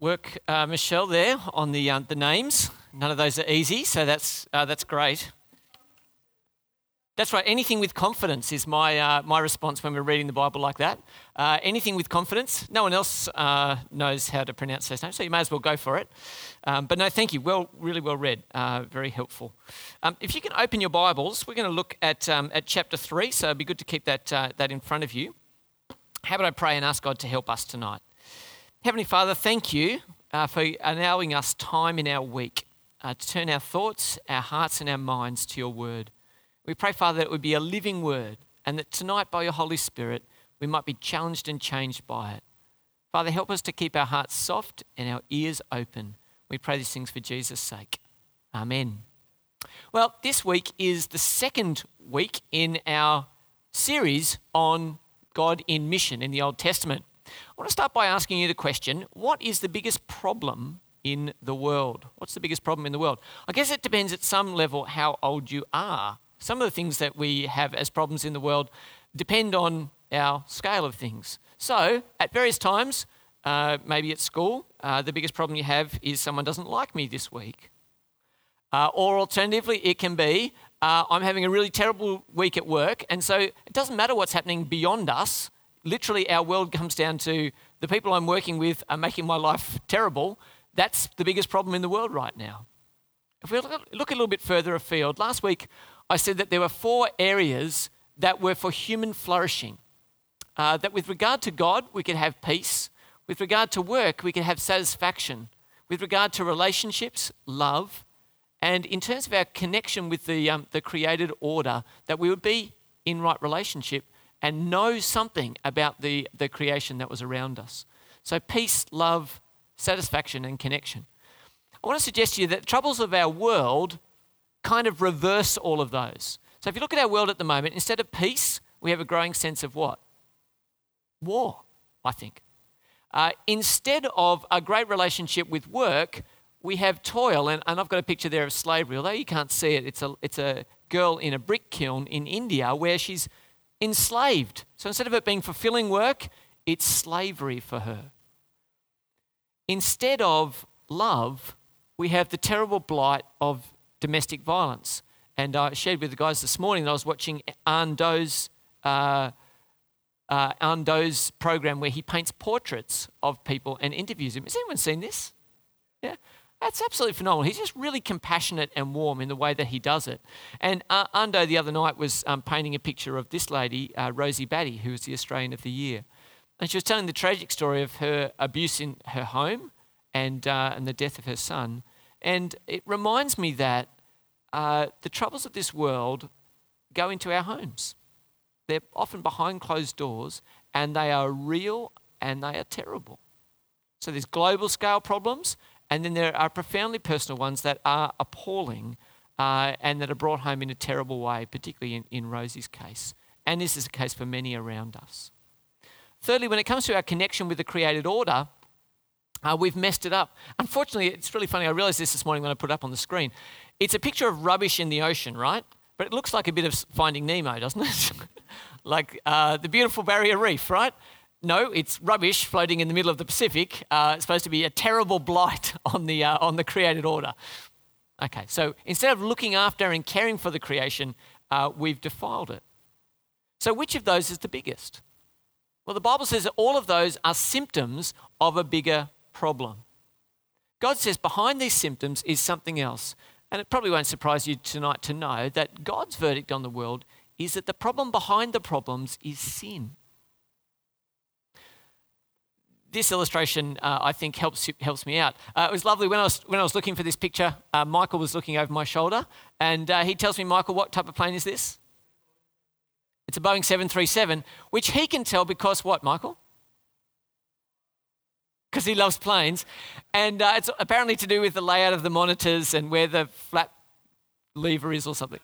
work, uh, Michelle, there on the, uh, the names. None of those are easy, so that's, uh, that's great. That's right, anything with confidence is my, uh, my response when we're reading the Bible like that. Uh, anything with confidence. No one else uh, knows how to pronounce those names, so you may as well go for it. Um, but no, thank you. Well, really well read. very helpful. Um, if you can open your Bibles, we're going to look at, um, at chapter 3, so it'd be good to keep that, that in front of you. How about I pray and ask God to help us tonight? Heavenly Father, thank you uh, for allowing us time in our week uh, to turn our thoughts, our hearts, and our minds to your word. We pray, Father, that it would be a living word and that tonight, by your Holy Spirit, we might be challenged and changed by it. Father, help us to keep our hearts soft and our ears open. We pray these things for Jesus' sake. Amen. Well, this week is the second week in our series on God in mission in the Old Testament. I want to start by asking you the question what is the biggest problem in the world? What's the biggest problem in the world? I guess it depends at some level how old you are. Some of the things that we have as problems in the world depend on our scale of things. So, at various times, uh, maybe at school, uh, the biggest problem you have is someone doesn't like me this week. Uh, or alternatively, it can be uh, I'm having a really terrible week at work, and so it doesn't matter what's happening beyond us literally our world comes down to the people I'm working with are making my life terrible. That's the biggest problem in the world right now. If we look a little bit further afield, last week I said that there were four areas that were for human flourishing. Uh, that with regard to God, we could have peace. With regard to work, we could have satisfaction. With regard to relationships, love. And in terms of our connection with the, um, the created order, that we would be in right relationship and know something about the, the creation that was around us. So, peace, love, satisfaction, and connection. I want to suggest to you that troubles of our world kind of reverse all of those. So, if you look at our world at the moment, instead of peace, we have a growing sense of what? War, I think. Uh, instead of a great relationship with work, we have toil. And, and I've got a picture there of slavery, although you can't see it. It's a, it's a girl in a brick kiln in India where she's enslaved. So instead of it being fulfilling work, it's slavery for her. Instead of love, we have the terrible blight of domestic violence. And I shared with the guys this morning that I was watching Anh Do's, uh, uh, program where he paints portraits of people and interviews them. Has anyone seen this? Yeah. That's absolutely phenomenal. He's just really compassionate and warm in the way that he does it. And uh, Anh Do the other night was um, painting a picture of this lady, uh, Rosie Batty, who was the Australian of the Year. And she was telling the tragic story of her abuse in her home and, uh, and the death of her son. And it reminds me that uh, the troubles of this world go into our homes. They're often behind closed doors and they are real and they are terrible. So there's global scale problems and then there are profoundly personal ones that are appalling uh, and that are brought home in a terrible way, particularly in, in Rosie's case. And this is the case for many around us. Thirdly, when it comes to our connection with the created order, uh, we've messed it up. Unfortunately, it's really funny. I realized this this morning when I put it up on the screen. It's a picture of rubbish in the ocean, right? But it looks like a bit of Finding Nemo, doesn't it? like uh, the beautiful barrier reef, right? No, it's rubbish floating in the middle of the Pacific. Uh, it's supposed to be a terrible blight on the, uh, on the created order. Okay, so instead of looking after and caring for the creation, uh, we've defiled it. So, which of those is the biggest? Well, the Bible says that all of those are symptoms of a bigger problem. God says behind these symptoms is something else. And it probably won't surprise you tonight to know that God's verdict on the world is that the problem behind the problems is sin this illustration, uh, I think, helps helps me out. Uh, it was lovely when I was when I was looking for this picture. Uh, Michael was looking over my shoulder, and uh, he tells me, "Michael, what type of plane is this?" It's a Boeing 737, which he can tell because what, Michael? Because he loves planes, and uh, it's apparently to do with the layout of the monitors and where the flap lever is or something.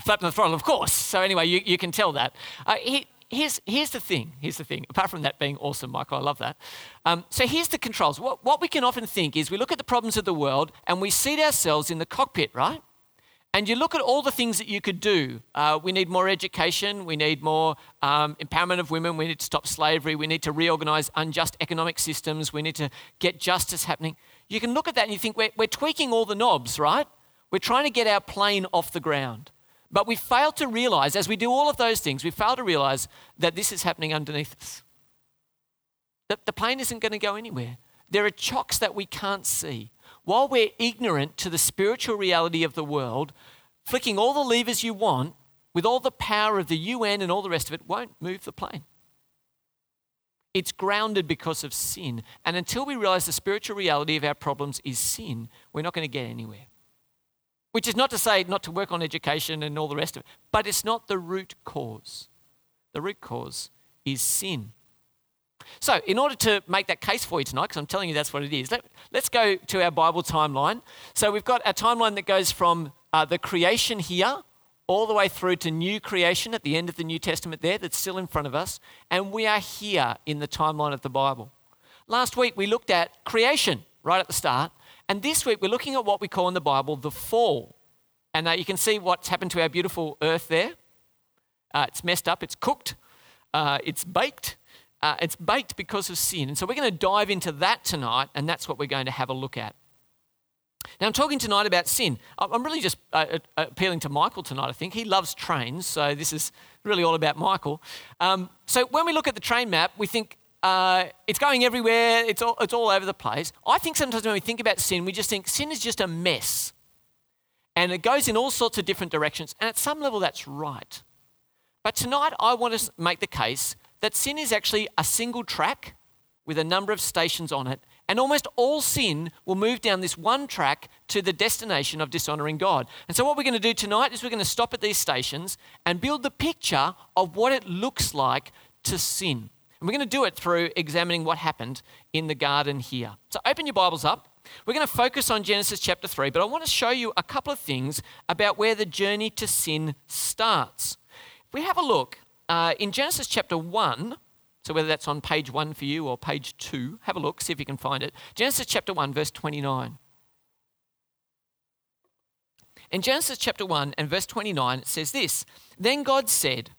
Flap in the throttle, of course. So anyway, you, you can tell that. Uh, he, here's, here's the thing. Here's the thing. Apart from that being awesome, Michael, I love that. Um, so here's the controls. What, what we can often think is we look at the problems of the world and we seat ourselves in the cockpit, right? and you look at all the things that you could do. Uh, we need more education. We need more um, empowerment of women. We need to stop slavery. We need to reorganize unjust economic systems. We need to get justice happening. You can look at that and you think we're, we're tweaking all the knobs, right? We're trying to get our plane off the ground. But we fail to realize, as we do all of those things, we fail to realize that this is happening underneath us. That the plane isn't going to go anywhere. There are chocks that we can't see while we're ignorant to the spiritual reality of the world, flicking all the levers you want with all the power of the UN and all the rest of it won't move the plane. It's grounded because of sin. And until we realize the spiritual reality of our problems is sin, we're not going to get anywhere. Which is not to say not to work on education and all the rest of it, but it's not the root cause. The root cause is sin. So, in order to make that case for you tonight, because I'm telling you that's what it is, let, us go to our Bible timeline. So, we've got a timeline that goes from uh, the creation here all the way through to new creation at the end of the New Testament, there, that's still in front of us. And we are here in the timeline of the Bible. Last week, we looked at creation right at the start. And this week, we're looking at what we call in the Bible the fall. And uh, you can see what's happened to our beautiful earth there. Uh, it's messed up, it's cooked, uh, it's baked, uh, it's baked because of sin. And so we're going to dive into that tonight, and that's what we're going to have a look at. Now, I'm talking tonight about sin. I'm really just uh, uh, appealing to Michael tonight, I think. He loves trains, so this is really all about Michael. Um, so, when we look at the train map, we think uh, it's going everywhere, it's all, it's all over the place. I think sometimes when we think about sin, we just think sin is just a mess. And it goes in all sorts of different directions. And at some level, that's right. But tonight, I want to make the case that sin is actually a single track with a number of stations on it, and almost all sin will move down this one track to the destination of dishonoring God. And so, what we're going to do tonight is we're going to stop at these stations and build the picture of what it looks like to sin. And we're going to do it through examining what happened in the garden here. So, open your Bibles up. We're going to focus on Genesis chapter 3, but I want to show you a couple of things about where the journey to sin starts. If we have a look uh, in Genesis chapter 1, so whether that's on page 1 for you or page 2, have a look, see if you can find it. Genesis chapter 1, verse 29. In Genesis chapter 1 and verse 29, it says this Then God said,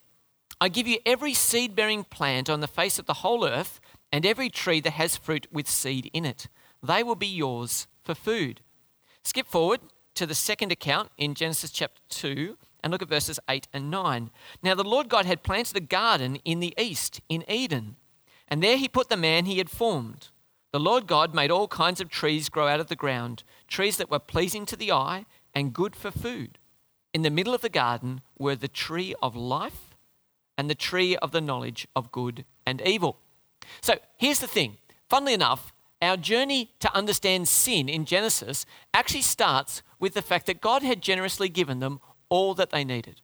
I give you every seed bearing plant on the face of the whole earth, and every tree that has fruit with seed in it. They will be yours for food. Skip forward to the second account in Genesis chapter 2 and look at verses 8 and 9. Now, the Lord God had planted a garden in the east, in Eden, and there he put the man he had formed. The Lord God made all kinds of trees grow out of the ground, trees that were pleasing to the eye and good for food. In the middle of the garden were the tree of life and the tree of the knowledge of good and evil. So here's the thing. Funnily enough, our journey to understand sin in Genesis actually starts with the fact that God had generously given them all that they needed.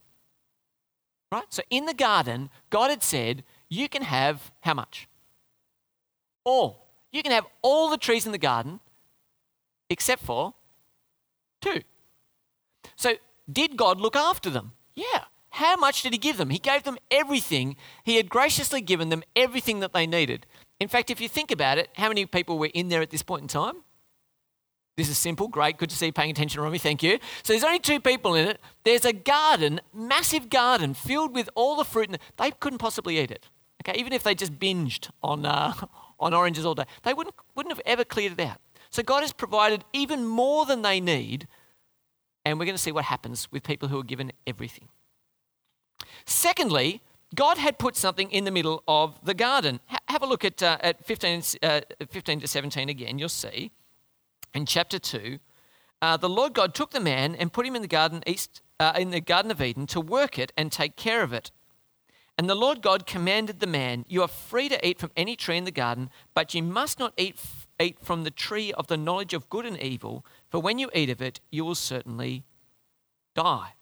Right? So in the garden, God had said, You can have how much? All. You can have all the trees in the garden except for two. So did God look after them? Yeah. How much did He give them? He gave them everything. He had graciously given them everything that they needed. In fact, if you think about it, how many people were in there at this point in time? This is simple, great, good to see you paying attention, Romy, thank you. So there's only two people in it. There's a garden, massive garden, filled with all the fruit, and they couldn't possibly eat it. Okay, even if they just binged on, uh, on oranges all day, they wouldn't, wouldn't have ever cleared it out. So God has provided even more than they need, and we're going to see what happens with people who are given everything. Secondly, God had put something in the middle of the garden. have a look at, uh, at 15, uh, 15 to 17 again, you'll see in chapter 2, uh, the Lord God took the man and put him in the garden east uh, in the garden of Eden to work it and take care of it. And the Lord God commanded the man, "You are free to eat from any tree in the garden, but you must not eat eat from the tree of the knowledge of good and evil, for when you eat of it, you will certainly die."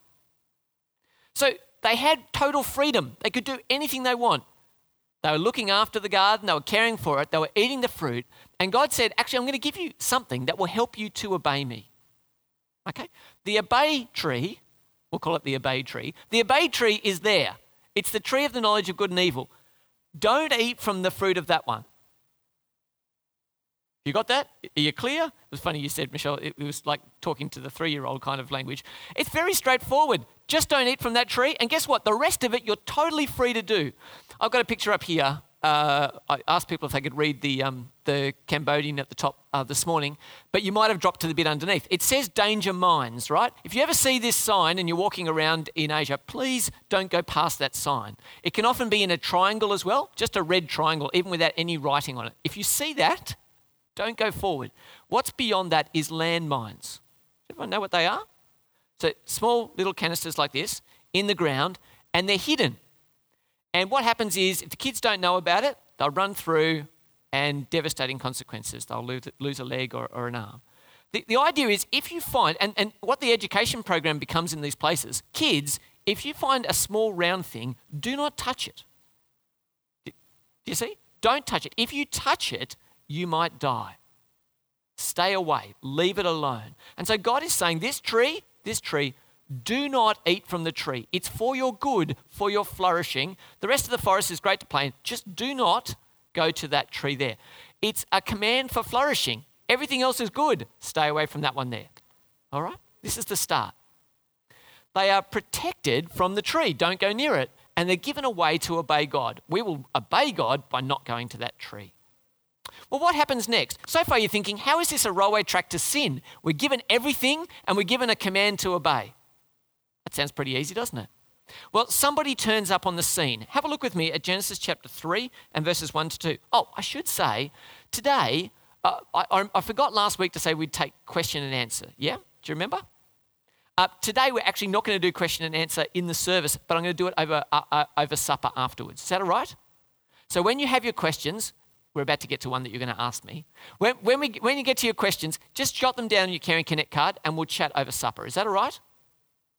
So they had total freedom. They could do anything they want. They were looking after the garden, they were caring for it, they were eating the fruit. And God said, Actually, I'm going to give you something that will help you to obey me. Okay? The obey tree, we'll call it the obey tree, the obey tree is there. It's the tree of the knowledge of good and evil. Don't eat from the fruit of that one. You got that? Are you clear? It was funny you said, Michelle, it was like talking to the three year old kind of language. It's very straightforward. Just don't eat from that tree. And guess what? The rest of it, you're totally free to do. I've got a picture up here. Uh, I asked people if they could read the, um, the Cambodian at the top uh, this morning, but you might have dropped to the bit underneath. It says danger mines, right? If you ever see this sign and you're walking around in Asia, please don't go past that sign. It can often be in a triangle as well, just a red triangle, even without any writing on it. If you see that, don't go forward. What's beyond that is landmines. Does everyone know what they are? So small little canisters like this in the ground, and they're hidden. And what happens is, if the kids don't know about it, they'll run through and devastating consequences. They'll lose, a leg or, or an arm. The, the idea is if you find, and, and what the education program becomes in these places, kids, if you find a small round thing, do not touch it. Do you see? Don't touch it. If you touch it, you might die. Stay away, leave it alone. And so God is saying, This tree, this tree, do not eat from the tree. It's for your good, for your flourishing. The rest of the forest is great to play in. Just do not go to that tree there. It's a command for flourishing. Everything else is good. Stay away from that one there. All right? This is the start. They are protected from the tree. Don't go near it. And they're given a way to obey God. We will obey God by not going to that tree. Well, what happens next? So far, you're thinking, how is this a railway track to sin? We're given everything and we're given a command to obey. That sounds pretty easy, doesn't it? Well, somebody turns up on the scene. Have a look with me at Genesis chapter 3 and verses 1 to 2. Oh, I should say, today, uh, I, I, forgot last week to say we'd take question and answer. Yeah? Do you remember? Uh, today, we're actually not going to do question and answer in the service, but I'm going to do it over, uh, uh, over supper afterwards. Is that all right? So when you have your questions, we're about to get to one that you're going to ask me. When, when, we, when you get to your questions, just jot them down on your Caring Connect card and we'll chat over supper. Is that all right?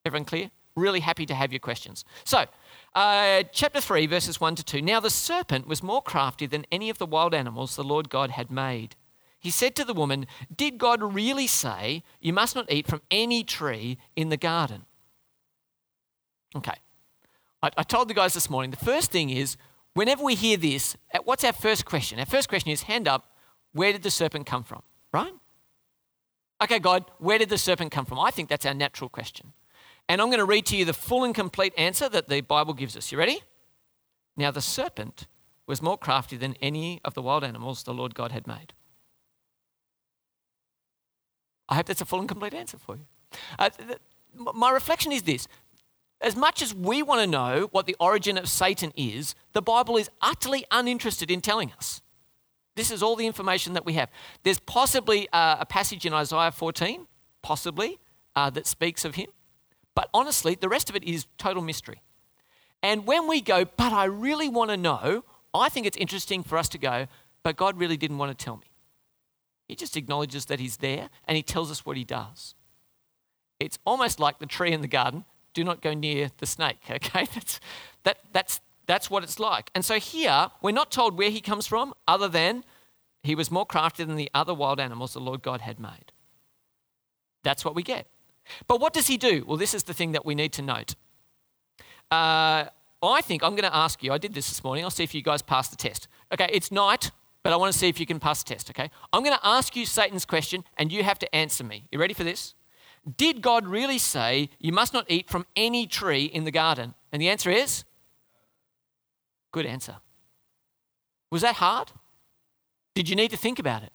Everyone clear? Really happy to have your questions. So, uh, chapter 3, verses 1 to 2. Now the serpent was more crafty than any of the wild animals the Lord God had made. He said to the woman, Did God really say you must not eat from any tree in the garden? Okay. I, I told the guys this morning the first thing is whenever we hear this, uh, what's our first question? Our first question is hand up, where did the serpent come from? Right? Okay, God, where did the serpent come from? I think that's our natural question. And I'm going to read to you the full and complete answer that the Bible gives us. You ready? Now, the serpent was more crafty than any of the wild animals the Lord God had made. I hope that's a full and complete answer for you. Uh, th- my reflection is this as much as we want to know what the origin of Satan is, the Bible is utterly uninterested in telling us. This is all the information that we have. There's possibly uh, a passage in Isaiah 14, possibly, uh, that speaks of him. But honestly, the rest of it is total mystery. And when we go, but I really want to know, I think it's interesting for us to go, but God really didn't want to tell me. He just acknowledges that He's there and He tells us what He does. It's almost like the tree in the garden do not go near the snake, okay? That's, that, that's, that's what it's like. And so here, we're not told where he comes from, other than he was more crafty than the other wild animals the Lord God had made. That's what we get. But what does he do? Well, this is the thing that we need to note. Uh, I think I'm going to ask you, I did this this morning, I'll see if you guys pass the test. Okay, it's night, but I want to see if you can pass the test, okay? I'm going to ask you Satan's question, and you have to answer me. You ready for this? Did God really say you must not eat from any tree in the garden? And the answer is good answer. Was that hard? Did you need to think about it?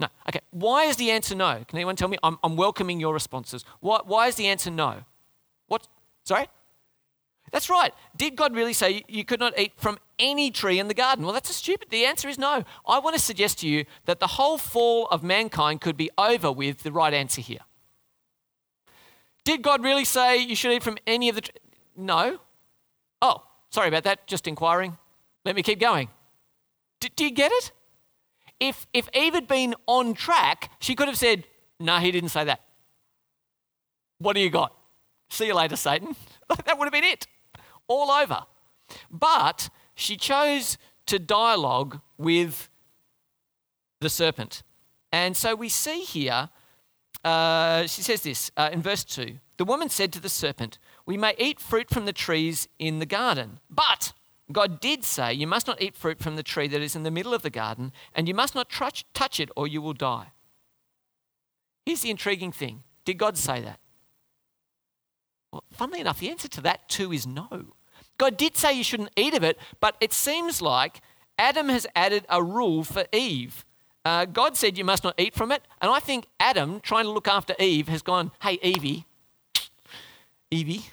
No. Okay. Why is the answer no? Can anyone tell me? I'm, I'm welcoming your responses. Why, why is the answer no? What? Sorry? That's right. Did God really say you could not eat from any tree in the garden? Well, that's a stupid. The answer is no. I want to suggest to you that the whole fall of mankind could be over with the right answer here. Did God really say you should eat from any of the tree? No. Oh, sorry about that. Just inquiring. Let me keep going. D- do you get it? if, if Eve had been on track, she could have said, No, he didn't say that. What do you got? See you later, Satan. that would have been it. All over. But she chose to dialogue with the serpent. And so we see here, uh, she says this uh, in verse 2 The woman said to the serpent, We may eat fruit from the trees in the garden, but God did say, You must not eat fruit from the tree that is in the middle of the garden, and you must not touch, touch it or you will die. Here's the intriguing thing Did God say that? Well, funnily enough, the answer to that too is no. God did say you shouldn't eat of it, but it seems like Adam has added a rule for Eve. Uh, God said you must not eat from it, and I think Adam, trying to look after Eve, has gone, Hey, Evie, Evie,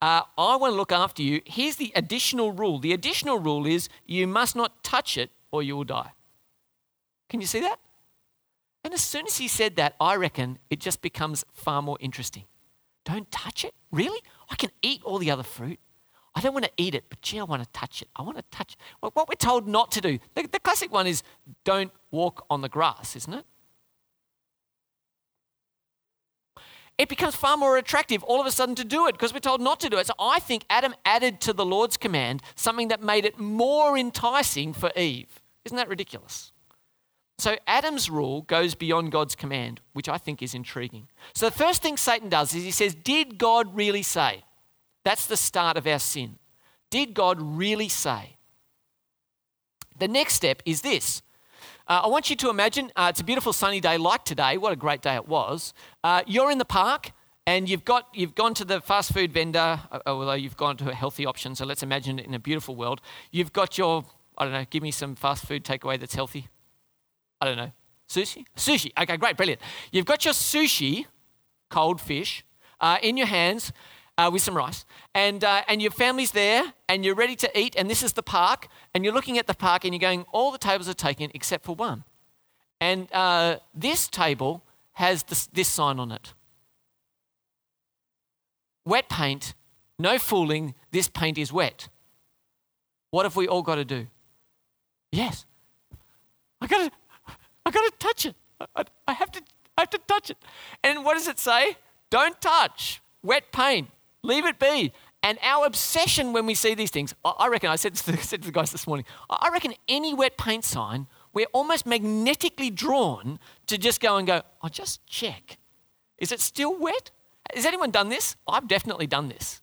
uh, I want to look after you. Here's the additional rule. The additional rule is you must not touch it or you will die. Can you see that? And as soon as he said that, I reckon it just becomes far more interesting. Don't touch it? Really? I can eat all the other fruit. I don't want to eat it, but gee, I want to touch it. I want to touch what we're told not to do. The, the classic one is don't walk on the grass, isn't it? it becomes far more attractive all of a sudden to do it because we're told not to do it. So I think Adam added to the Lord's command something that made it more enticing for Eve. Isn't that ridiculous? So Adam's rule goes beyond God's command, which I think is intriguing. So the first thing Satan does is he says, Did God really say? That's the start of our sin. Did God really say? The next step is this uh, I want you to imagine uh, it's a beautiful sunny day like today. What a great day it was. Uh, you're in the park and you've, got, you've gone to the fast food vendor, uh, although you've gone to a healthy option. So let's imagine it in a beautiful world. You've got your, I don't know, give me some fast food takeaway that's healthy. I don't know. Sushi? Sushi. Okay, great, brilliant. You've got your sushi, cold fish, uh, in your hands uh, with some rice, and, uh, and your family's there, and you're ready to eat, and this is the park, and you're looking at the park, and you're going, all the tables are taken except for one. And uh, this table has this, this sign on it Wet paint, no fooling, this paint is wet. What have we all got to do? Yes. I got to, I got to touch it. I, I, have to, I have to touch it. And what does it say? Don't touch wet paint. Leave it be. And our obsession when we see these things, I reckon, I said to, said to the guys this morning, I reckon any wet paint sign, we're almost magnetically drawn to just go and go, I'll just check. Is it still wet? Has anyone done this? I've definitely done this.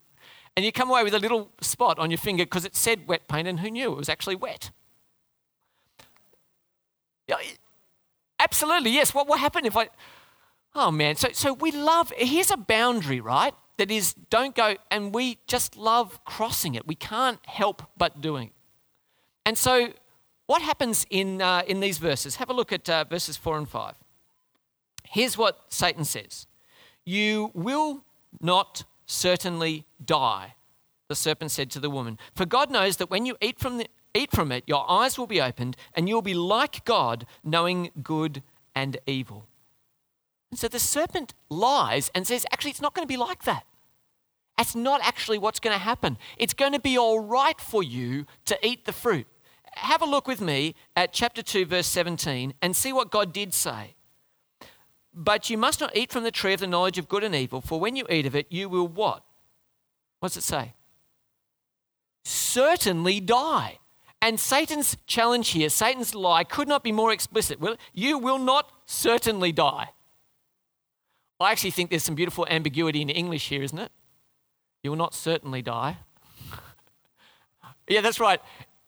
And you come away with a little spot on your finger because it said wet paint, and who knew it was actually wet? Yeah, absolutely, yes. What will happen if I. Oh man, so, so we love. Here's a boundary, right? That is, don't go, and we just love crossing it. We can't help but doing. And so, what happens in, uh, in these verses? Have a look at uh, verses 4 and 5. Here's what Satan says You will not certainly die, the serpent said to the woman. For God knows that when you eat from, the, eat from it, your eyes will be opened, and you'll be like God, knowing good and evil. And so the serpent lies and says, actually, it's not going to be like that. That's not actually what's going to happen. It's going to be all right for you to eat the fruit. Have a look with me at chapter 2, verse 17, and see what God did say. But you must not eat from the tree of the knowledge of good and evil, for when you eat of it, you will what? What does it say? Certainly die. And Satan's challenge here, Satan's lie, could not be more explicit. Well, you will not certainly die. I actually think there's some beautiful ambiguity in English here, isn't it? You will not certainly die. yeah, that's right.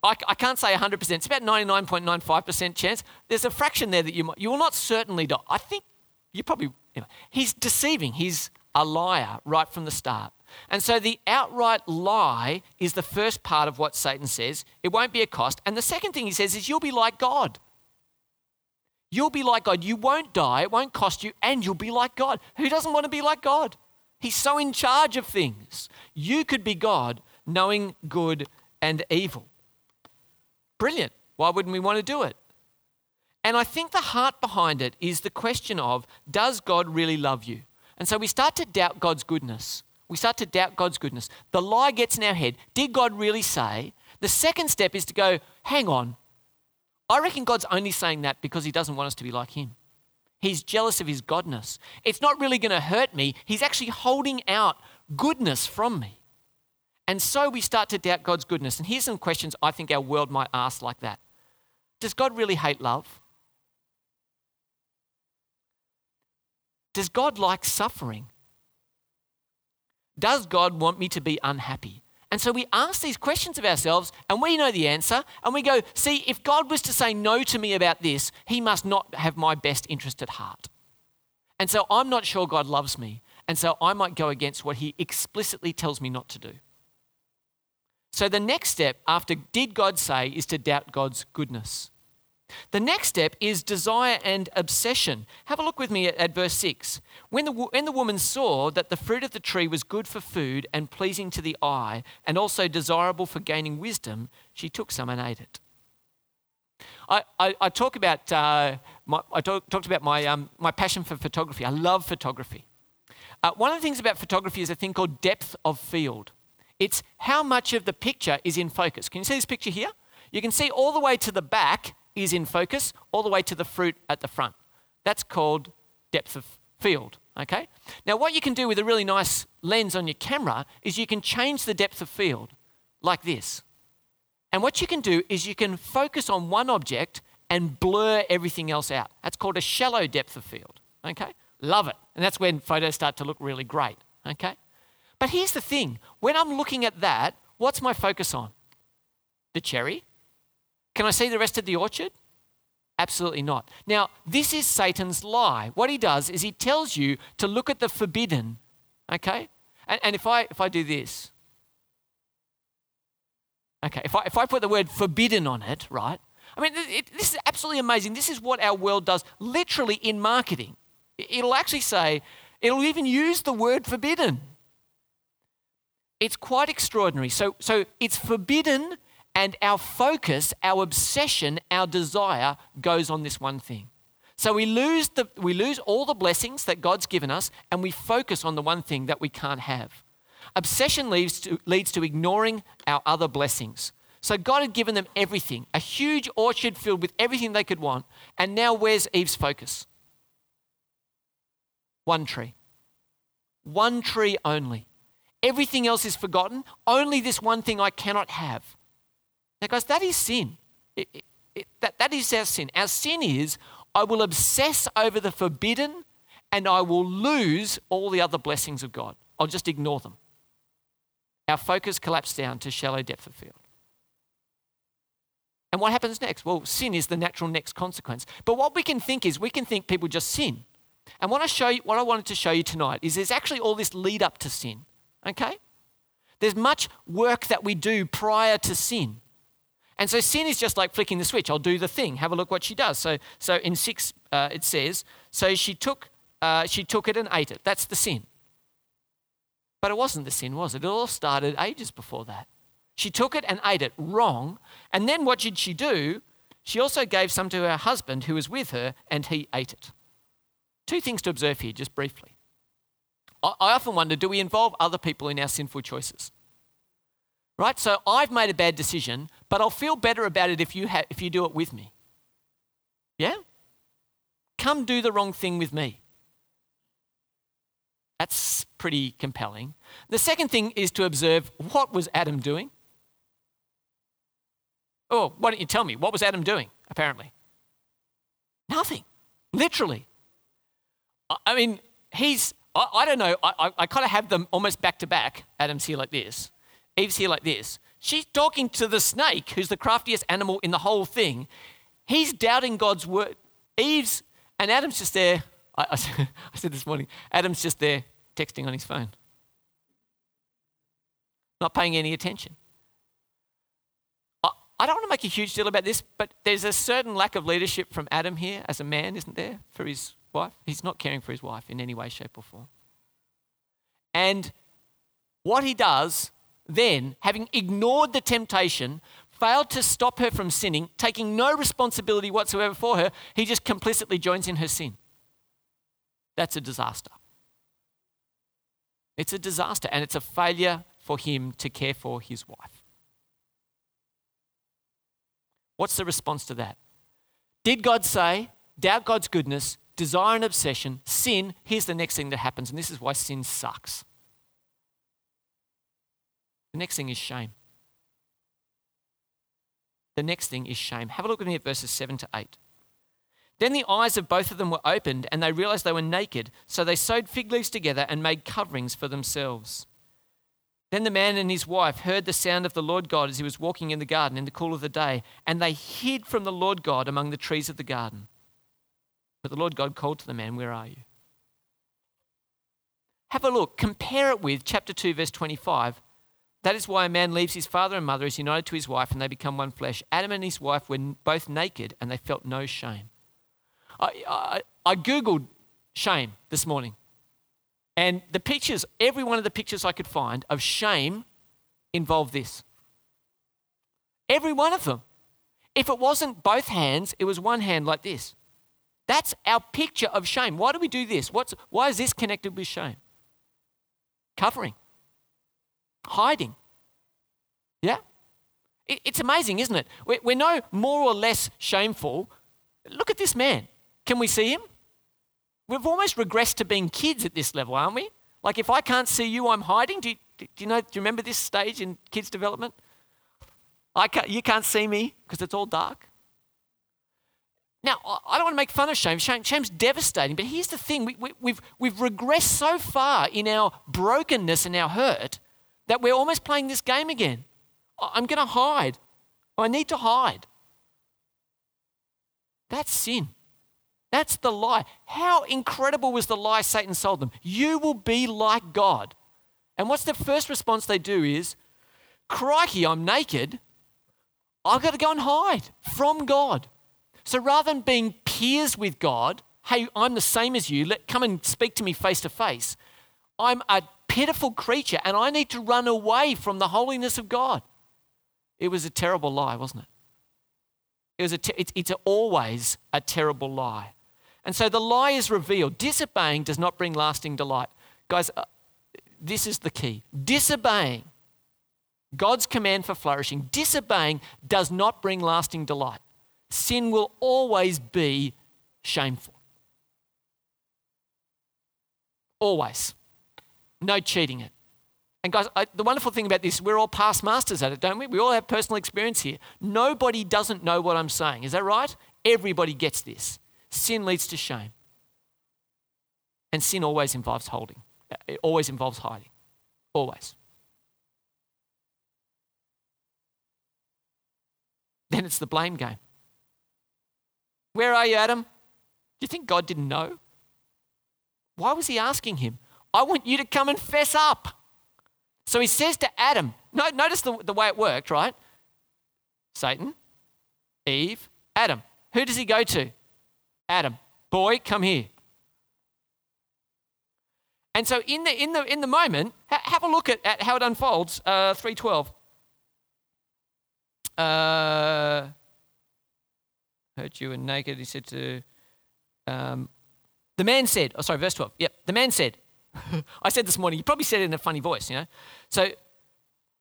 I, I, can't say 100%. It's about 99.95% chance. There's a fraction there that you might, you will not certainly die. I think you probably, you know, he's deceiving. He's a liar right from the start. And so the outright lie is the first part of what Satan says. It won't be a cost. And the second thing he says is you'll be like God. You'll be like God. You won't die, it won't cost you, and you'll be like God. Who doesn't want to be like God? He's so in charge of things. You could be God knowing good and evil. Brilliant. Why wouldn't we want to do it? And I think the heart behind it is the question of does God really love you? And so we start to doubt God's goodness. We start to doubt God's goodness. The lie gets in our head. Did God really say? The second step is to go, hang on, I reckon God's only saying that because He doesn't want us to be like Him. He's jealous of His godness. It's not really going to hurt me. He's actually holding out goodness from me. And so we start to doubt God's goodness. And here's some questions I think our world might ask like that Does God really hate love? Does God like suffering? Does God want me to be unhappy? And so we ask these questions of ourselves and we know the answer and we go, see, if God was to say no to me about this, he must not have my best interest at heart. And so I'm not sure God loves me. And so I might go against what he explicitly tells me not to do. So the next step after did God say is to doubt God's goodness. The next step is desire and obsession. Have a look with me at, at, verse 6. When the, when the woman saw that the fruit of the tree was good for food and pleasing to the eye, and also desirable for gaining wisdom, she took some and ate it. I, I, I talk about, uh, my, I talk, talked about my, um, my passion for photography. I love photography. Uh, one of the things about photography is a thing called depth of field. It's how much of the picture is in focus. Can you see this picture here? You can see all the way to the back is in focus, all the way to the fruit at the front. That's called depth of field. Okay? Now, what you can do with a really nice lens on your camera is you can change the depth of field like this. And what you can do is you can focus on one object and blur everything else out. That's called a shallow depth of field. Okay? Love it. And that's when photos start to look really great. Okay? But here's the thing when I'm looking at that, what's my focus on? The cherry? Can I see the rest of the orchard? Absolutely not. Now, this is Satan's lie. What he does is he tells you to look at the forbidden, okay? And, and if, I, if I do this, okay, if I, if I put the word forbidden on it, right? I mean, it, this is absolutely amazing. This is what our world does literally in marketing. It'll actually say, it'll even use the word forbidden. It's quite extraordinary. So, so it's forbidden and our focus, our obsession, our desire goes on this one thing. So we lose, the, we lose all the blessings that God's given us and we focus on the one thing that we can't have. Obsession leads to, leads to ignoring our other blessings. So God had given them everything, a huge orchard filled with everything they could want. And now where's Eve's focus? One tree. One tree only. Everything else is forgotten. Only this one thing I cannot have. Guys, that is sin. It, it, it, that, that is our sin. Our sin is I will obsess over the forbidden and I will lose all the other blessings of God. I'll just ignore them. Our focus collapses down to shallow depth of field. And what happens next? Well, sin is the natural next consequence. But what we can think is we can think people just sin. And what I show you, what I wanted to show you tonight is there's actually all this lead up to sin. Okay? There's much work that we do prior to sin. And so sin is just like flicking the switch. I'll do the thing. Have a look what she does. So, so in six, uh, it says, so she took, uh, she took it and ate it. That's the sin. But it wasn't the sin, was it? It all started ages before that. She took it and ate it wrong. And then what did she do? She also gave some to her husband who was with her, and he ate it. Two things to observe here, just briefly. I often wonder do we involve other people in our sinful choices? Right? So I've made a bad decision, but I'll feel better about it if you, ha- if you do it with me. Yeah? Come do the wrong thing with me. That's pretty compelling. The second thing is to observe what was Adam doing? Oh, why don't you tell me? What was Adam doing, apparently? Nothing. Literally. I mean, he's, I, I don't know, I, I, I kind of have them almost back to back. Adam's here like this. Eve's here like this. She's talking to the snake, who's the craftiest animal in the whole thing. He's doubting God's word. Eve's, and Adam's just there. I, I, I said this morning, Adam's just there texting on his phone, not paying any attention. I, I don't want to make a huge deal about this, but there's a certain lack of leadership from Adam here as a man, isn't there, for his wife? He's not caring for his wife in any way, shape, or form. And what he does then, having ignored the temptation, failed to stop her from sinning, taking no responsibility whatsoever for her, he just complicitly joins in her sin. That's a disaster. It's a disaster, and it's a failure for him to care for his wife. What's the response to that? Did God say, doubt God's goodness, desire and obsession, sin? Here's the next thing that happens, and this is why sin sucks. The next thing is shame. The next thing is shame. Have a look with me at verses 7 to 8. Then the eyes of both of them were opened, and they realized they were naked. So they sewed fig leaves together and made coverings for themselves. Then the man and his wife heard the sound of the Lord God as he was walking in the garden in the cool of the day, and they hid from the Lord God among the trees of the garden. But the Lord God called to the man, Where are you? Have a look, compare it with chapter 2, verse 25. That is why a man leaves his father and mother, is united to his wife, and they become one flesh. Adam and his wife were both naked, and they felt no shame. I, I, I Googled shame this morning. And the pictures, every one of the pictures I could find of shame involved this. Every one of them. If it wasn't both hands, it was one hand like this. That's our picture of shame. Why do we do this? What's, why is this connected with shame? Covering, hiding. Yeah? It, it's amazing, isn't it? We're, no more or less shameful. Look at this man. Can we see him? We've almost regressed to being kids at this level, aren't we? Like if I can't see you, I'm hiding. Do you, do you know? Do you remember this stage in kids' development? I can't, you can't see me because it's all dark. Now, I don't want to make fun of shame. shame shame's devastating, but here's the thing: we, we, we've we've regressed so far in our brokenness and our hurt that we're almost playing this game again. I'm going to hide. I need to hide. That's sin. That's the lie. How incredible was the lie Satan sold them? You will be like God. And what's the first response they do is, Crikey, I'm naked. I've got to go and hide from God. So rather than being peers with God, hey, I'm the same as you, let, come and speak to me face to face, I'm a pitiful creature and I need to run away from the holiness of God. It was a terrible lie, wasn't it? It was a te- it's, it's always a terrible lie. And so the lie is revealed. Disobeying does not bring lasting delight. Guys, uh, this is the key. Disobeying God's command for flourishing, disobeying does not bring lasting delight. Sin will always be shameful. Always. No cheating it. And guys, I, the wonderful thing about this, we're all past masters at it, don't we? We all have personal experience here. Nobody doesn't know what I'm saying. Is that right? Everybody gets this. Sin leads to shame. And sin always involves holding, uh, it always involves hiding. Always. Then it's the blame game. Where are you, Adam? Do you think God didn't know? Why was he asking him? I want you to come and fess up. So he says to Adam, no, notice the, the way it worked, right? Satan, Eve, Adam. Who does he go to? Adam, boy, come here. And so in the, in the, in the moment, ha- have a look at, at how it unfolds, uh, 312. Uh, hurt you and naked, he said to, um, the man said, oh, sorry, verse 12. Yep, the man said, I said this morning, you probably said it in a funny voice, you know. So,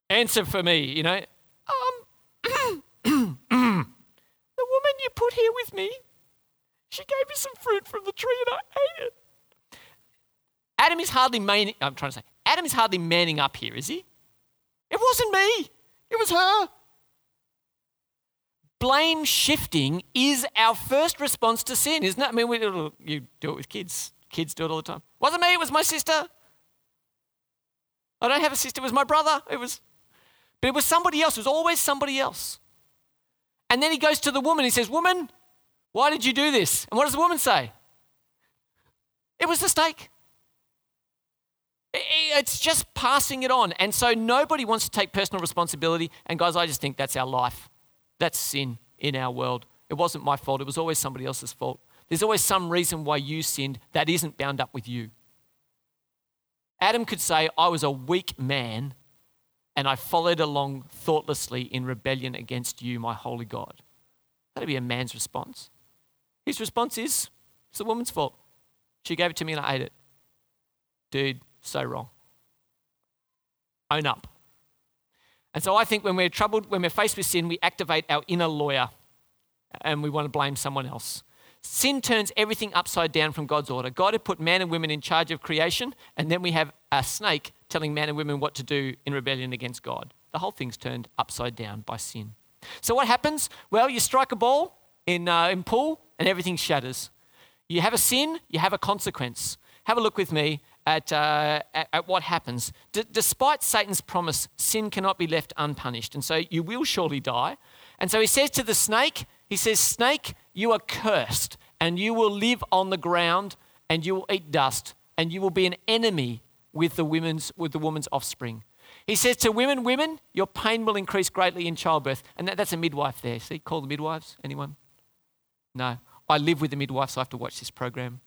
answer for me, you know. Um, the woman you put here with me, she gave me some fruit from the tree and I ate it. Adam is hardly manning, I'm trying to say, Adam is hardly manning up here, is he? It wasn't me, it was her. Blame shifting is our first response to sin, isn't it? I mean, we, you do it with kids. Kids do it all the time. Wasn't me, it was my sister. I don't have a sister, it was my brother. It was, but it was somebody else. It was always somebody else. And then he goes to the woman. He says, Woman, why did you do this? And what does the woman say? It was the stake. It's just passing it on. And so nobody wants to take personal responsibility. And guys, I just think that's our life. That's sin in our world. It wasn't my fault, it was always somebody else's fault. There's always some reason why you sinned that isn't bound up with you. Adam could say, I was a weak man and I followed along thoughtlessly in rebellion against you, my holy God. That'd be a man's response. His response is, it's the woman's fault. She gave it to me and I ate it. Dude, so wrong. Own up. And so I think when we're troubled, when we're faced with sin, we activate our inner lawyer and we want to blame someone else. Sin turns everything upside down from God's order. God had put man and women in charge of creation, and then we have a snake telling man and women what to do in rebellion against God. The whole thing's turned upside down by sin. So what happens? Well, you strike a ball in, uh, in pool, and everything shatters. You have a sin, you have a consequence. Have a look with me at, uh, at, at, what happens. D- despite Satan's promise, sin cannot be left unpunished. And so you will surely die. And so he says to the snake, he says, Snake, you are cursed, and you will live on the ground, and you will eat dust, and you will be an enemy with the women's with the woman's offspring. He says to women, women, your pain will increase greatly in childbirth. And that, that's a midwife there. See, call the midwives. Anyone? No. I live with the midwife, so I have to watch this program.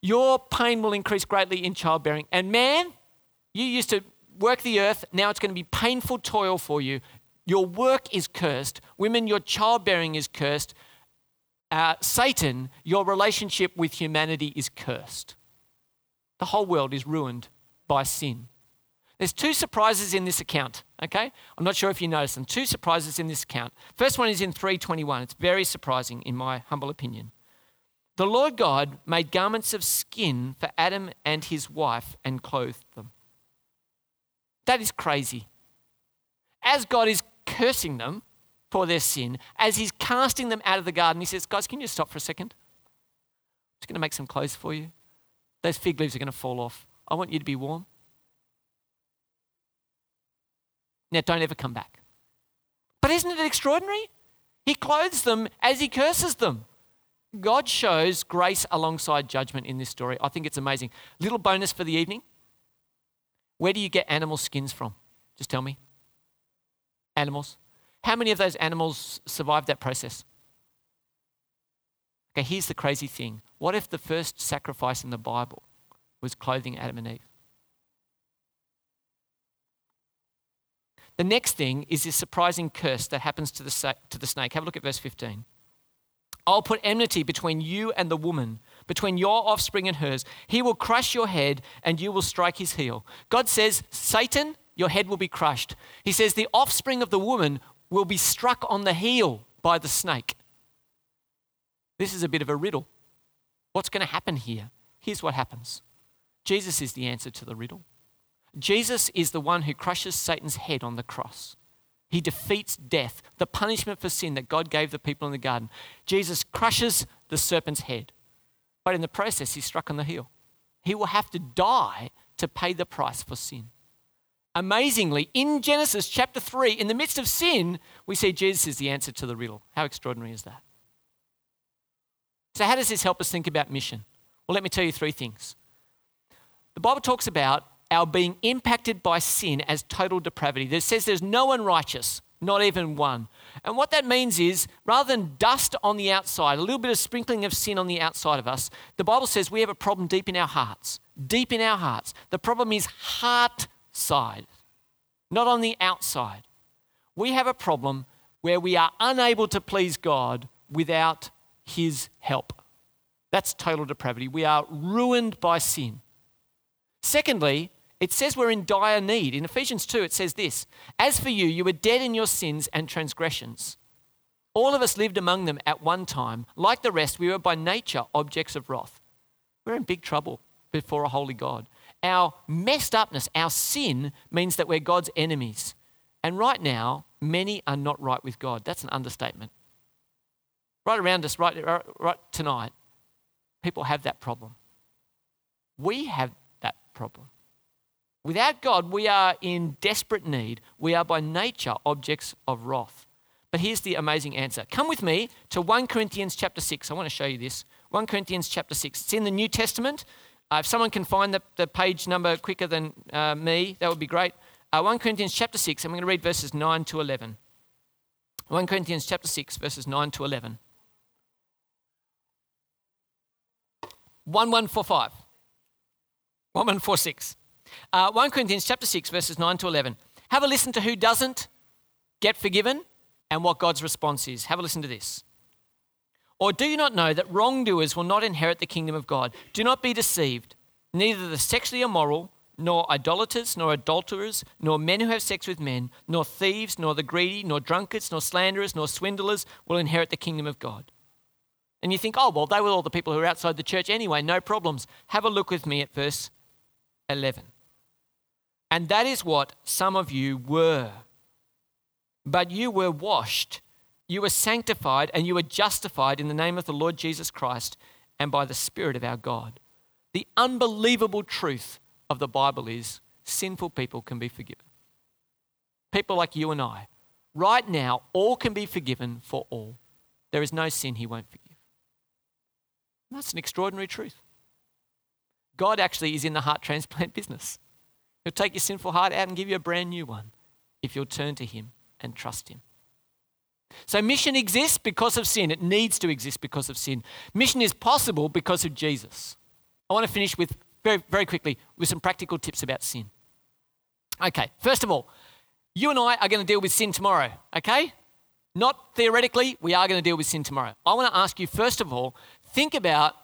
Your pain will increase greatly in childbearing. And man, you used to work the earth, now it's going to be painful toil for you. Your work is cursed. Women, your childbearing is cursed. Uh, Satan, your relationship with humanity is cursed. The whole world is ruined by sin. There's two surprises in this account, okay? I'm not sure if you noticed them. Two surprises in this account. First one is in 321. It's very surprising, in my humble opinion. The Lord God made garments of skin for Adam and his wife and clothed them. That is crazy. As God is cursing them for their sin, as he's casting them out of the garden, he says, Guys, can you stop for a second? I'm just going to make some clothes for you. Those fig leaves are going to fall off. I want you to be warm. Now, don't ever come back. But isn't it extraordinary? He clothes them as he curses them. God shows grace alongside judgment in this story. I think it's amazing. Little bonus for the evening. Where do you get animal skins from? Just tell me. Animals. How many of those animals survived that process? Okay, here's the crazy thing. What if the first sacrifice in the Bible was clothing Adam and Eve? The next thing is this surprising curse that happens to the, to the snake. Have a look at verse 15. I'll put enmity between you and the woman, between your offspring and hers. He will crush your head and you will strike his heel. God says, Satan, your head will be crushed. He says, the offspring of the woman will be struck on the heel by the snake. This is a bit of a riddle. What's going to happen here? Here's what happens Jesus is the answer to the riddle. Jesus is the one who crushes Satan's head on the cross. He defeats death, the punishment for sin that God gave the people in the garden. Jesus crushes the serpent's head, but in the process, he's struck on the heel. He will have to die to pay the price for sin. Amazingly, in Genesis chapter 3, in the midst of sin, we see Jesus is the answer to the riddle. How extraordinary is that? So, how does this help us think about mission? Well, let me tell you three things. The Bible talks about our being impacted by sin as total depravity. It says there's no one righteous, not even one. And what that means is rather than dust on the outside, a little bit of sprinkling of sin on the outside of us, the Bible says we have a problem deep in our hearts. Deep in our hearts. The problem is heart side, not on the outside. We have a problem where we are unable to please God without His help. That's total depravity. We are ruined by sin. Secondly, it says we're in dire need. In Ephesians 2, it says this As for you, you were dead in your sins and transgressions. All of us lived among them at one time. Like the rest, we were by nature objects of wrath. We're in big trouble before a holy God. Our messed upness, our sin, means that we're God's enemies. And right now, many are not right with God. That's an understatement. Right around us, right, right, tonight, people have that problem. We have that problem. Without God, we are in desperate need. We are by nature objects of wrath. But here's the amazing answer. Come with me to 1 Corinthians chapter 6. I want to show you this. 1 Corinthians chapter 6. It's in the New Testament. Uh, if someone can find the, the page number quicker than uh, me, that would be great. Uh, 1 Corinthians chapter 6, I'm going to read verses 9 to 11. 1 Corinthians chapter 6, verses 9 to 11. 1145. 1146. Uh, 1 Corinthians chapter 6, verses 9 to 11. Have a listen to who doesn't get forgiven and what God's response is. Have a listen to this. Or do you not know that wrongdoers will not inherit the kingdom of God? Do not be deceived. Neither the sexually immoral, nor idolaters, nor adulterers, nor men who have sex with men, nor thieves, nor the greedy, nor drunkards, nor slanderers, nor swindlers will inherit the kingdom of God. And you think, oh, well, they were all the people who are outside the church anyway, no problems. Have a look with me at verse 11. And that is what some of you were. But you were washed, you were sanctified, and you were justified in the name of the Lord Jesus Christ and by the Spirit of our God. The unbelievable truth of the Bible is sinful people can be forgiven. People like you and I, right now, all can be forgiven for all. There is no sin he won't forgive. And that's an extraordinary truth. God actually is in the heart transplant business. He'll take your sinful heart out and give you a brand new one if you'll turn to him and trust him. So, mission exists because of sin. It needs to exist because of sin. Mission is possible because of Jesus. I want to finish with very, very quickly with some practical tips about sin. Okay, first of all, you and I are going to deal with sin tomorrow, okay? Not theoretically, we are going to deal with sin tomorrow. I want to ask you, first of all, think about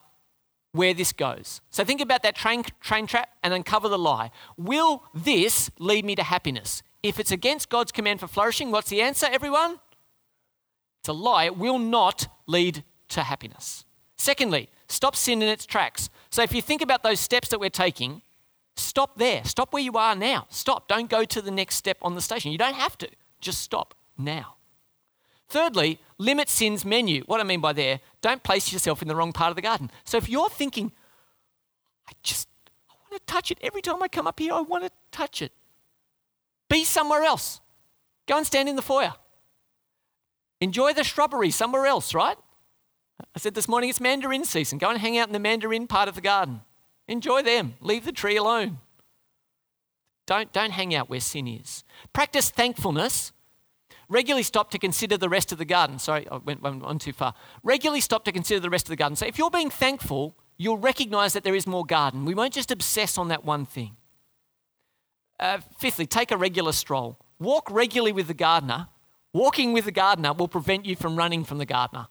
where this goes. So think about that train, train trap and uncover the lie. Will this lead me to happiness? If it's against God's command for flourishing, what's the answer, everyone? It's a lie. It will not lead to happiness. Secondly, stop sin in its tracks. So if you think about those steps that we're taking, stop there. Stop where you are now. Stop. Don't go to the next step on the station. You don't have to. Just stop now. Thirdly, limit sin's menu. What I mean by there, don't place yourself in the wrong part of the garden. So if you're thinking, I just I want to touch it every time I come up here, I want to touch it. Be somewhere else. Go and stand in the foyer. Enjoy the shrubbery somewhere else, right? I said this morning it's mandarin season. Go and hang out in the mandarin part of the garden. Enjoy them. Leave the tree alone. Don't, don't hang out where sin is. Practice thankfulness. Regularly stop to consider the rest of the garden. Sorry, I went, went on too far. Regularly stop to consider the rest of the garden. So if you're being thankful, you'll recognize that there is more garden. We won't just obsess on that one thing. Uh, fifthly, take a regular stroll. Walk regularly with the gardener. Walking with the gardener will prevent you from running from the gardener.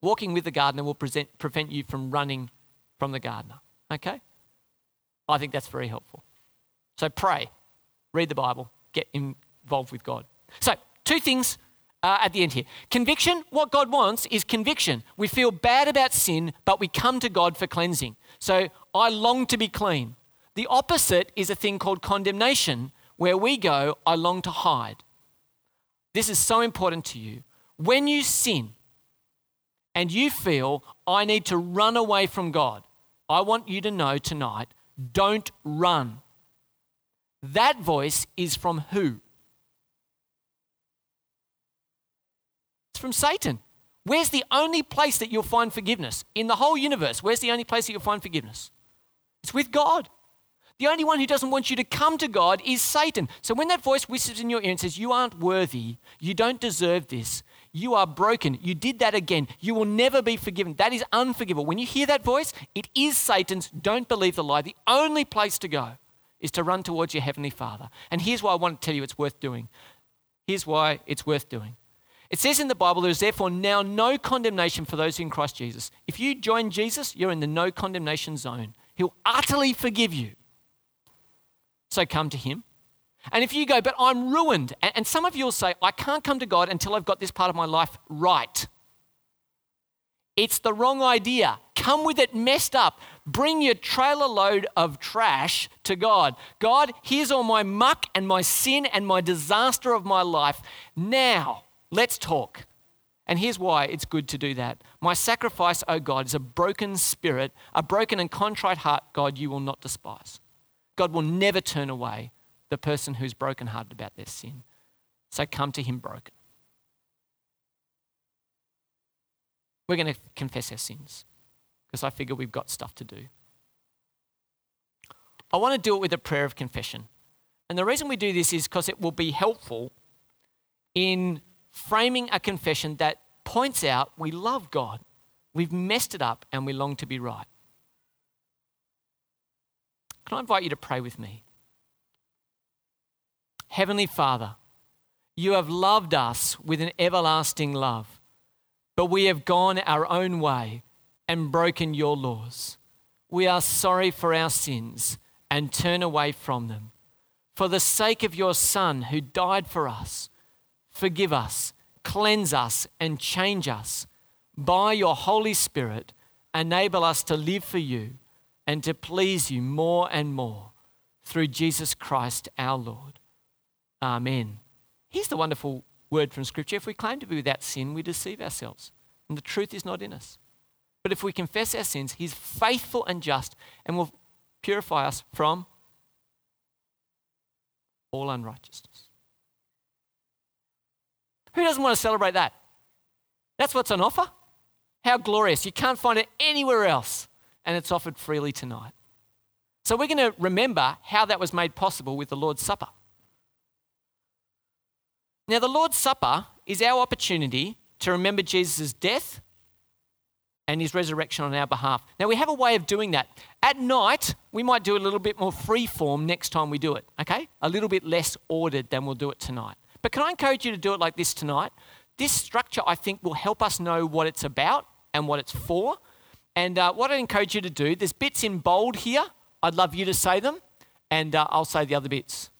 Walking with the gardener will present, prevent you from running from the gardener. Okay? I think that's very helpful. So pray, read the Bible, get involved with God. So, two things uh, at the end here. Conviction, what God wants is conviction. We feel bad about sin, but we come to God for cleansing. So, I long to be clean. The opposite is a thing called condemnation, where we go, I long to hide. This is so important to you. When you sin and you feel, I need to run away from God, I want you to know tonight don't run. That voice is from who? It's from Satan. Where's the only place that you'll find forgiveness? In the whole universe, where's the only place that you'll find forgiveness? It's with God. The only one who doesn't want you to come to God is Satan. So when that voice whispers in your ear and says, You aren't worthy, you don't deserve this, you are broken, you did that again, you will never be forgiven, that is unforgivable. When you hear that voice, it is Satan's. Don't believe the lie. The only place to go is to run towards your Heavenly Father. And here's why I want to tell you it's worth doing. Here's why it's worth doing. It says in the Bible, there is therefore now no condemnation for those in Christ Jesus. If you join Jesus, you're in the no condemnation zone. He'll utterly forgive you. So come to Him. And if you go, but I'm ruined, and some of you will say, I can't come to God until I've got this part of my life right. It's the wrong idea. Come with it messed up. Bring your trailer load of trash to God. God, here's all my muck and my sin and my disaster of my life. Now, let's talk. And here's why it's good to do that. My sacrifice, O oh God, is a broken spirit, a broken and contrite heart, God, you will not despise. God will never turn away the person who's brokenhearted about their sin. So come to Him broken. We're going to confess our sins because I figure we've got stuff to do. I want to do it with a prayer of confession. And the reason we do this is because it will be helpful in framing a confession that points out we love God, we've messed it up, and we long to be right. Can I invite you to pray with me? Heavenly Father, you have loved us with an everlasting love, but we have gone our own way and broken your laws. We are sorry for our sins and turn away from them. For the sake of your Son who died for us, forgive us, cleanse us, and change us. By your Holy Spirit, enable us to live for you and to please you more and more through Jesus Christ our Lord. Amen. Here's the wonderful word from Scripture. If we claim to be without sin, we deceive ourselves, and the truth is not in us. But if we confess our sins, He's faithful and just and will purify us from all unrighteousness. Who doesn't want to celebrate that? That's what's on offer. How glorious. You can't find it anywhere else, and it's offered freely tonight. So we're going to remember how that was made possible with the Lord's Supper. Now, the Lord's Supper is our opportunity to remember Jesus' death and his resurrection on our behalf. Now, we have a way of doing that. At night, we might do a little bit more free form next time we do it, okay? A little bit less ordered than we'll do it tonight. But can I encourage you to do it like this tonight? This structure, I think, will help us know what it's about and what it's for. And uh, what I encourage you to do, there's bits in bold here. I'd love you to say them, and uh, I'll say the other bits.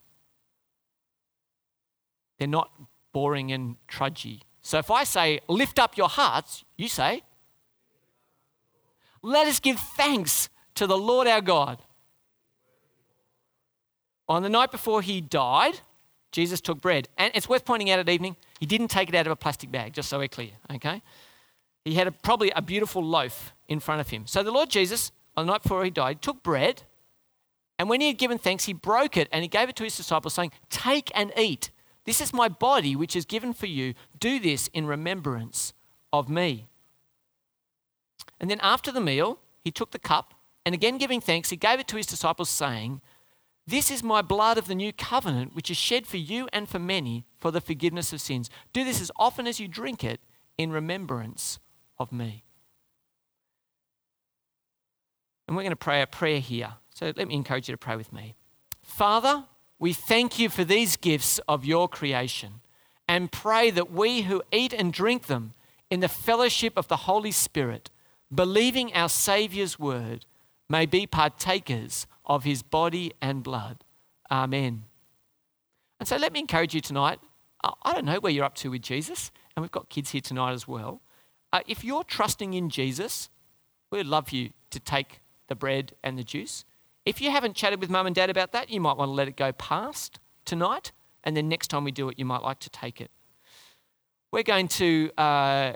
They're not boring and trudgy. So if I say, lift up your hearts, you say, let us give thanks to the Lord our God. On the night before he died, Jesus took bread. And it's worth pointing out at evening, he didn't take it out of a plastic bag, just so we're clear, okay? He had a, probably a beautiful loaf in front of him. So the Lord Jesus, on the night before he died, took bread, and when he had given thanks, he broke it and he gave it to his disciples, saying, Take and eat. This is my body, which is given for you. Do this in remembrance of me. And then after the meal, he took the cup, and again giving thanks, he gave it to his disciples, saying, This is my blood of the new covenant, which is shed for you and for many for the forgiveness of sins. Do this as often as you drink it in remembrance of me. And we're going to pray a prayer here. So let me encourage you to pray with me. Father, we thank you for these gifts of your creation and pray that we who eat and drink them in the fellowship of the Holy Spirit believing our Saviour's word, may be partakers of his body and blood. Amen. And so let me encourage you tonight. I don't know where you're up to with Jesus, and we've got kids here tonight as well. Uh, if you're trusting in Jesus, we'd love you to take the bread and the juice. If you haven't chatted with mum and dad about that, you might want to let it go past tonight, and then next time we do it, you might like to take it. We're going to uh,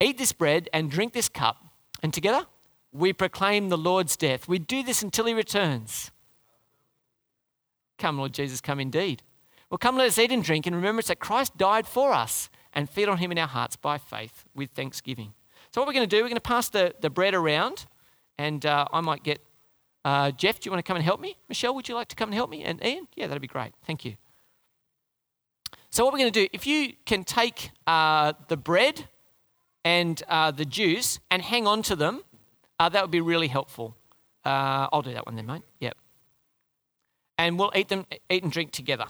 eat this bread and drink this cup, and together we proclaim the Lord's death. We do this until he returns. Come, Lord Jesus, come indeed. Well, come, let us eat and drink in remembrance that Christ died for us and feed on him in our hearts by faith with thanksgiving. So, what we're going to do, we're going to pass the, the bread around, and uh, I might get uh, Jeff, do you want to come and help me? Michelle, would you like to come and help me? And Ian? Yeah, that'd be great. Thank you. So, what we're going to do, if you can take uh, the bread and uh, the juice and hang on to them, uh, that would be really helpful. Uh, I'll do that one then, mate. Yep. And we'll eat them, eat and drink together.